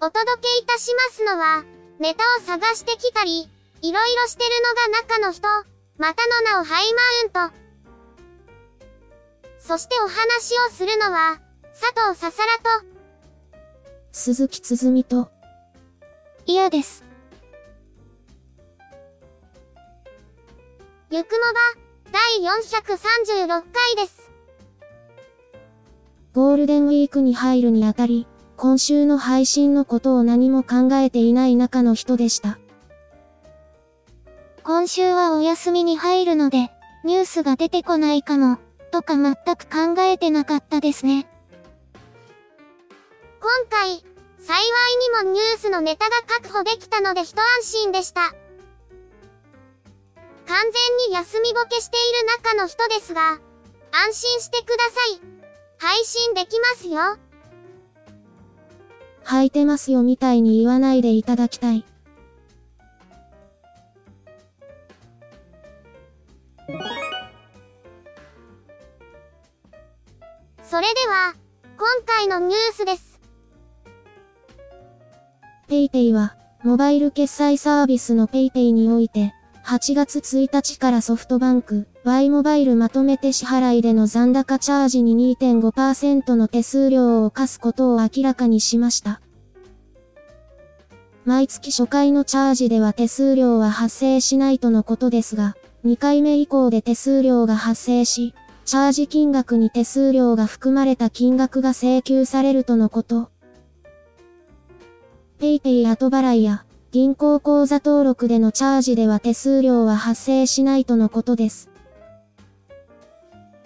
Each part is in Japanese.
お届けいたしますのは、ネタを探してきたり、いろいろしてるのが中の人、またの名をハイマウント。そしてお話をするのは、佐藤ささらと、鈴木つづみと、嫌です。ゆくもば、第436回です。ゴールデンウィークに入るにあたり、今週の配信のことを何も考えていない中の人でした。今週はお休みに入るので、ニュースが出てこないかも、とか全く考えてなかったですね。今回、幸いにもニュースのネタが確保できたので一安心でした。完全に休みぼけしている中の人ですが、安心してください。配信できますよ。履いてますよみたいに言わないでいただきたい。それでは、今回のニュースです。PayPay は、モバイル決済サービスの PayPay において、8月1日からソフトバンク、Y モバイルまとめて支払いでの残高チャージに2.5%の手数料を課すことを明らかにしました。毎月初回のチャージでは手数料は発生しないとのことですが、2回目以降で手数料が発生し、チャージ金額に手数料が含まれた金額が請求されるとのこと。PayPay 後払いや銀行口座登録でのチャージでは手数料は発生しないとのことです。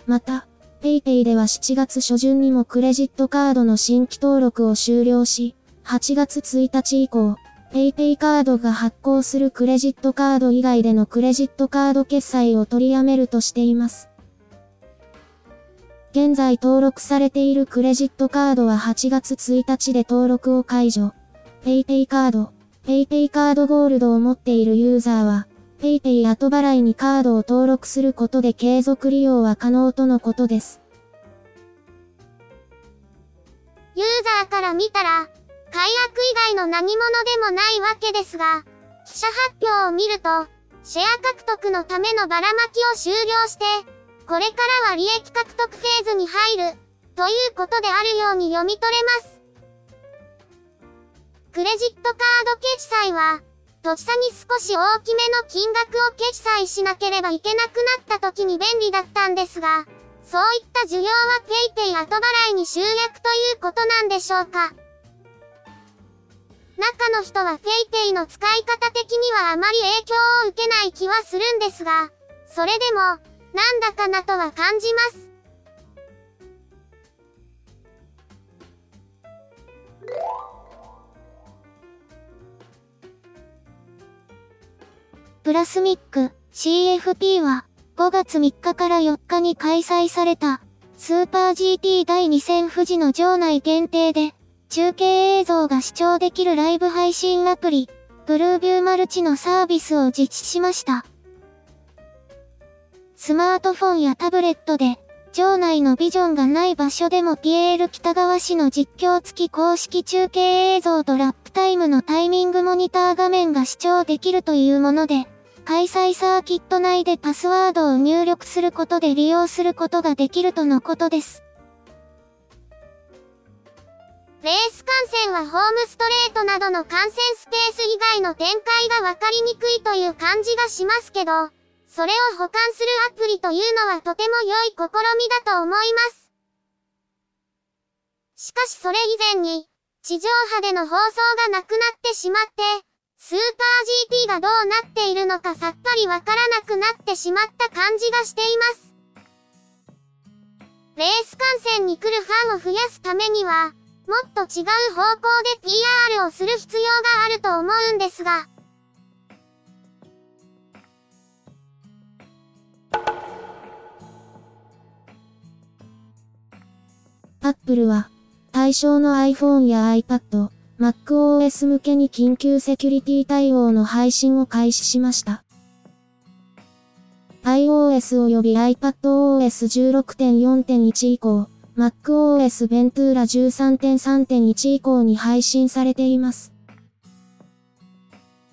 また、PayPay では7月初旬にもクレジットカードの新規登録を終了し、8月1日以降、PayPay カードが発行するクレジットカード以外でのクレジットカード決済を取りやめるとしています。現在登録されているクレジットカードは8月1日で登録を解除。PayPay カード、PayPay カードゴールドを持っているユーザーは、PayPay 後払いにカードを登録することで継続利用は可能とのことです。ユーザーから見たら、解約以外の何者でもないわけですが、記者発表を見ると、シェア獲得のためのばらまきを終了して、これからは利益獲得フェーズに入る、ということであるように読み取れます。クレジットカード決済は、とっさに少し大きめの金額を決済しなければいけなくなった時に便利だったんですが、そういった需要は PayPay 後払いに集約ということなんでしょうか。中の人は PayPay の使い方的にはあまり影響を受けない気はするんですが、それでも、なんだかなとは感じます。プラスミック CFP は5月3日から4日に開催されたスーパー GT 第2戦富士の場内限定で中継映像が視聴できるライブ配信アプリブルービューマルチのサービスを実施しました。スマートフォンやタブレットで場内のビジョンがない場所でもピエール北川市の実況付き公式中継映像とラップタイムのタイミングモニター画面が視聴できるというもので、開催サーキット内でパスワードを入力することで利用することができるとのことです。レース観戦はホームストレートなどの観戦スペース以外の展開がわかりにくいという感じがしますけど、それを保管するアプリというのはとても良い試みだと思います。しかしそれ以前に、地上波での放送がなくなってしまって、スーパー GT がどうなっているのかさっぱりわからなくなってしまった感じがしています。レース観戦に来るファンを増やすためには、もっと違う方向で PR をする必要があると思うんですが。アップルは、対象の iPhone や iPad、MacOS 向けに緊急セキュリティ対応の配信を開始しました。iOS 及び iPadOS 16.4.1以降、MacOS Ventura 13.3.1以降に配信されています。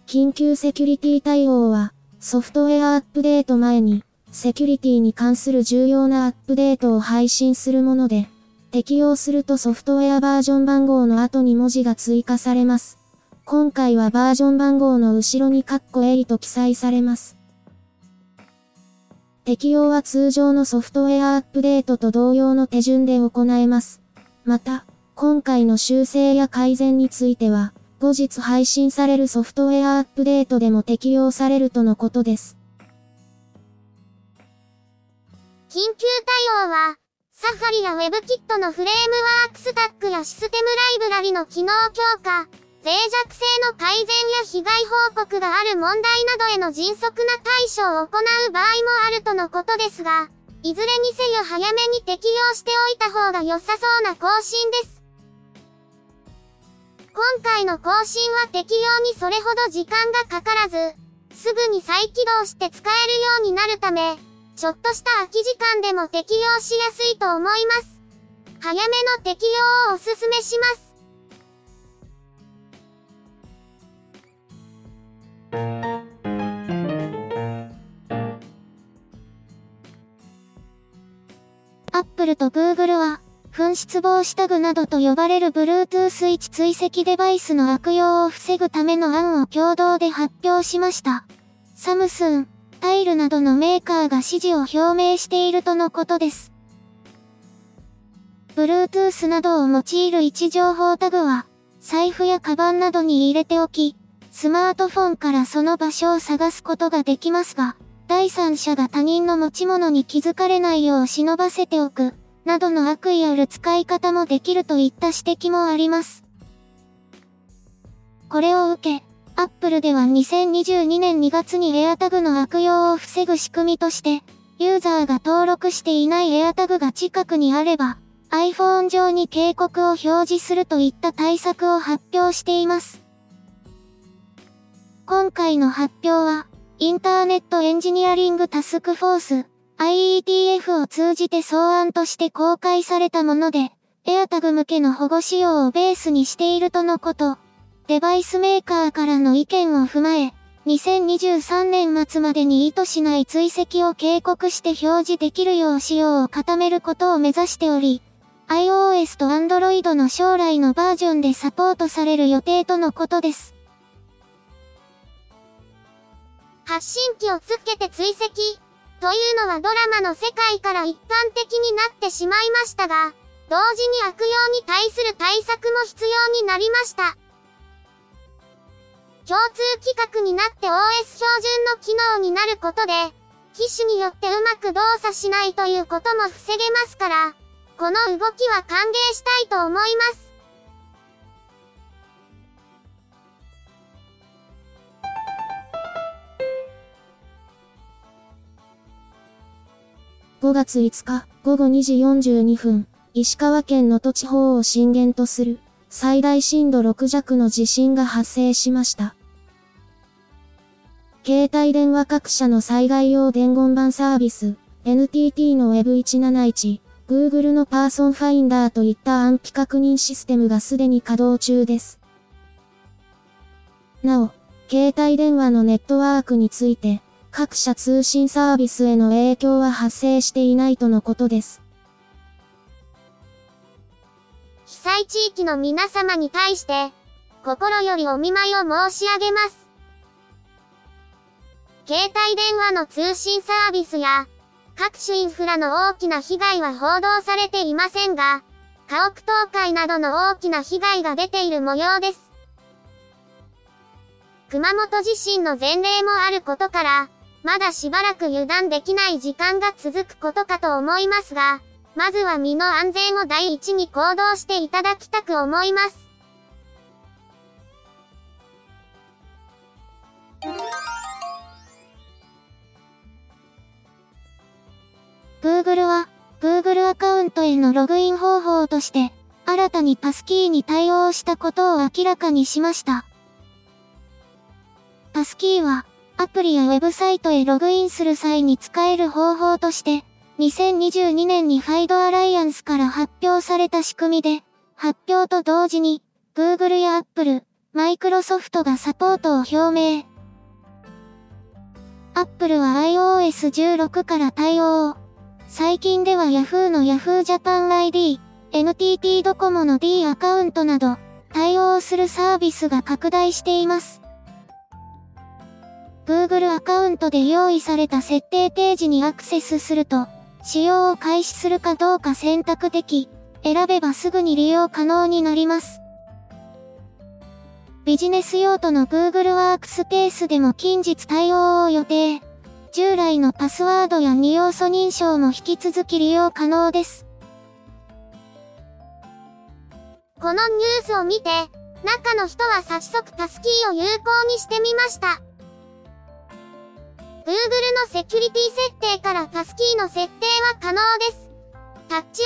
緊急セキュリティ対応は、ソフトウェアアップデート前に、セキュリティに関する重要なアップデートを配信するもので、適用するとソフトウェアバージョン番号の後に文字が追加されます。今回はバージョン番号の後ろにカッコ8と記載されます。適用は通常のソフトウェアアップデートと同様の手順で行えます。また、今回の修正や改善については、後日配信されるソフトウェアアップデートでも適用されるとのことです。緊急対応は、 Safari や WebKit のフレームワークスタックやシステムライブラリの機能強化、脆弱性の改善や被害報告がある問題などへの迅速な対処を行う場合もあるとのことですが、いずれにせよ早めに適用しておいた方が良さそうな更新です。今回の更新は適用にそれほど時間がかからず、すぐに再起動して使えるようになるため、ちょっとした空き時間でも適用しやすいと思います。早めの適用をお勧めします。Apple と Google は、紛失防止タグなどと呼ばれる Bluetooth 位置追跡デバイスの悪用を防ぐための案を共同で発表しました。サムスン、タイルなどのメーカーが支持を表明しているとのことです。Bluetooth などを用いる位置情報タグは、財布やカバンなどに入れておき、スマートフォンからその場所を探すことができますが、第三者が他人の持ち物に気づかれないよう忍ばせておく、などの悪意ある使い方もできるといった指摘もあります。これを受け、Apple では2022年2月に AirTag の悪用を防ぐ仕組みとして、ユーザーが登録していない AirTag が近くにあれば、iPhone 上に警告を表示するといった対策を発表しています。今回の発表は、インターネットエンジニアリングタスクフォース、IETF を通じて草案として公開されたもので、AirTag 向けの保護仕様をベースにしているとのこと。デバイスメーカーからの意見を踏まえ、2023年末までに意図しない追跡を警告して表示できるよう仕様を固めることを目指しており、iOS と Android の将来のバージョンでサポートされる予定とのことです。発信機をつけて追跡。というのはドラマの世界から一般的になってしまいましたが、同時に悪用に対する対策も必要になりました。共通規格になって OS 標準の機能になることで、機種によってうまく動作しないということも防げますから、この動きは歓迎したいと思います。5月5日午後2時42分、石川県能登地方を震源とする最大震度6弱の地震が発生しました。携帯電話各社の災害用伝言板サービス、NTT の Web171、Google の Person Finder といった安否確認システムがすでに稼働中です。なお、携帯電話のネットワークについて、各社通信サービスへの影響は発生していないとのことです。被災地域の皆様に対して、心よりお見舞いを申し上げます。携帯電話の通信サービスや、各種インフラの大きな被害は報道されていませんが、家屋倒壊などの大きな被害が出ている模様です。熊本地震の前例もあることから、まだしばらく油断できない時間が続くことかと思いますが、まずは身の安全を第一に行動していただきたく思います。Google は、Google アカウントへのログイン方法として、新たにパスキーに対応したことを明らかにしました。パスキーは、アプリやウェブサイトへログインする際に使える方法として、2022年にファイドアライアンスから発表された仕組みで、発表と同時に、Google や Apple、Microsoft がサポートを表明。Apple は iOS16 から対応。最近では Yahoo の Yahoo Japan ID、NTT ドコモの D アカウントなど、対応するサービスが拡大しています。Google アカウントで用意された設定ページにアクセスすると、使用を開始するかどうか選択でき、選べばすぐに利用可能になります。ビジネス用途の Google ワークスペースでも近日対応を予定。従来のパスワードや2要素認証も引き続き利用可能です。このニュースを見て、中の人は早速タスキーを有効にしてみました。Google のセキュリティ設定からパスキーの設定は可能です。タッチ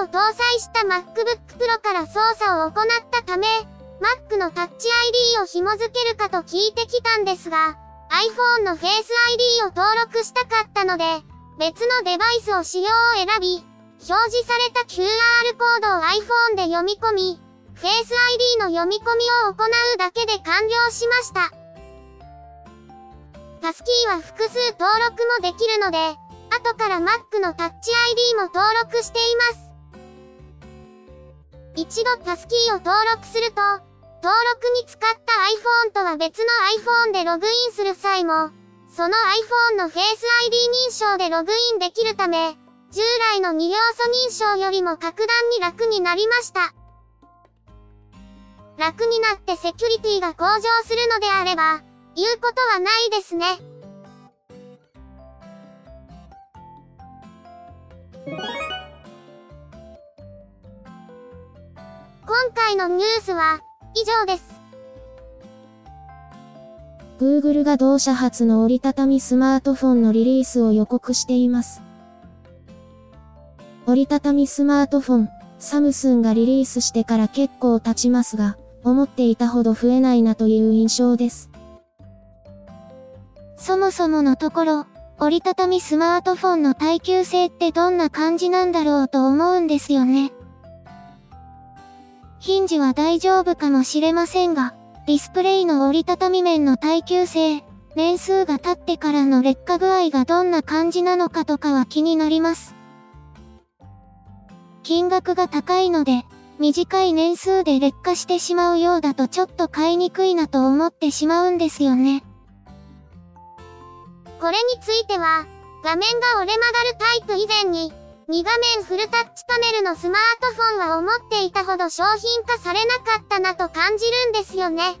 ID を搭載した MacBook Pro から操作を行ったため、Mac のタッチ ID を紐付けるかと聞いてきたんですが、iPhone の Face ID を登録したかったので、別のデバイスを使用を選び、表示された QR コードを iPhone で読み込み、Face ID の読み込みを行うだけで完了しました。タスキーは複数登録もできるので、後から Mac のタッチ ID も登録しています。一度タスキーを登録すると、登録に使った iPhone とは別の iPhone でログインする際も、その iPhone の Face ID 認証でログインできるため、従来の2要素認証よりも格段に楽になりました。楽になってセキュリティが向上するのであれば、言うことはないですね。今回のニュースは以上です。Google が同社初の折りたたみスマートフォンのリリースを予告しています。折りたたみスマートフォン、サムスンがリリースしてから結構経ちますが、思っていたほど増えないなという印象です。そもそものところ、折りたたみスマートフォンの耐久性ってどんな感じなんだろうと思うんですよね。ヒンジは大丈夫かもしれませんが、ディスプレイの折りたたみ面の耐久性、年数が経ってからの劣化具合がどんな感じなのかとかは気になります。金額が高いので、短い年数で劣化してしまうようだとちょっと買いにくいなと思ってしまうんですよね。これについては、画面が折れ曲がるタイプ以前に、2画面フルタッチパネルのスマートフォンは思っていたほど商品化されなかったなと感じるんですよね。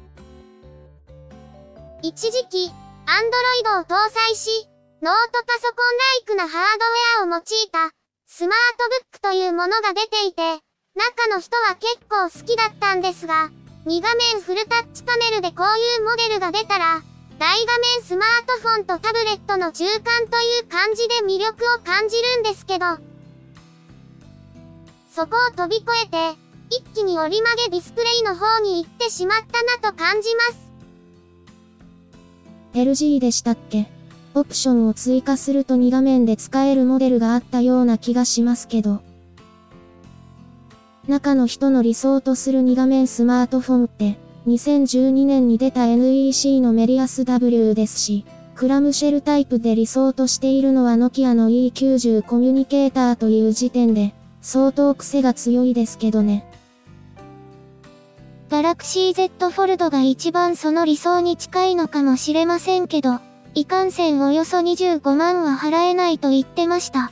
一時期、アンドロイドを搭載し、ノートパソコンライクなハードウェアを用いた、スマートブックというものが出ていて、中の人は結構好きだったんですが、2画面フルタッチパネルでこういうモデルが出たら、大画面スマートフォンとタブレットの中間という感じで魅力を感じるんですけど、そこを飛び越えて、一気に折り曲げディスプレイの方に行ってしまったなと感じます。LG でしたっけ？オプションを追加すると2画面で使えるモデルがあったような気がしますけど。中の人の理想とする2画面スマートフォンって、2012年に出た NEC のメリアス W ですし、クラムシェルタイプで理想としているのはノキアの E90 コミュニケーターという時点で、相当癖が強いですけどね。ガラクシー Z フォルドが一番その理想に近いのかもしれませんけど、いかんせんおよそ25万は払えないと言ってました。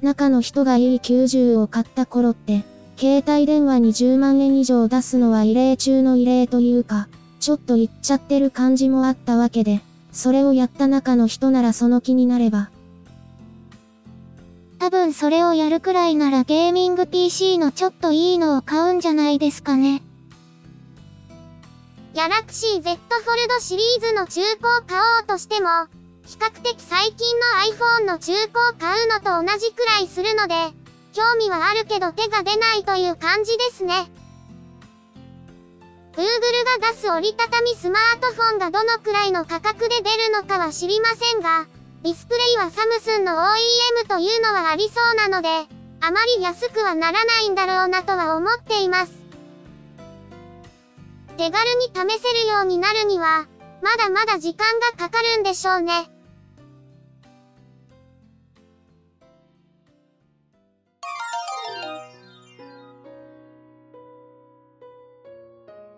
中の人が E90 を買った頃って、携帯電話に10万円以上出すのは異例中の異例というか、ちょっと言っちゃってる感じもあったわけで、それをやった中の人ならその気になれば。多分それをやるくらいならゲーミング PC のちょっといいのを買うんじゃないですかね。ギャラクシー Z フォルドシリーズの中古を買おうとしても、比較的最近の iPhone の中古を買うのと同じくらいするので、興味はあるけど手が出ないという感じですね。Google が出す折りたたみスマートフォンがどのくらいの価格で出るのかは知りませんが、ディスプレイはサムスンの OEM というのはありそうなので、あまり安くはならないんだろうなとは思っています。手軽に試せるようになるには、まだまだ時間がかかるんでしょうね。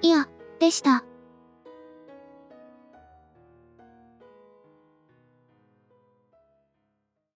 いや、でした。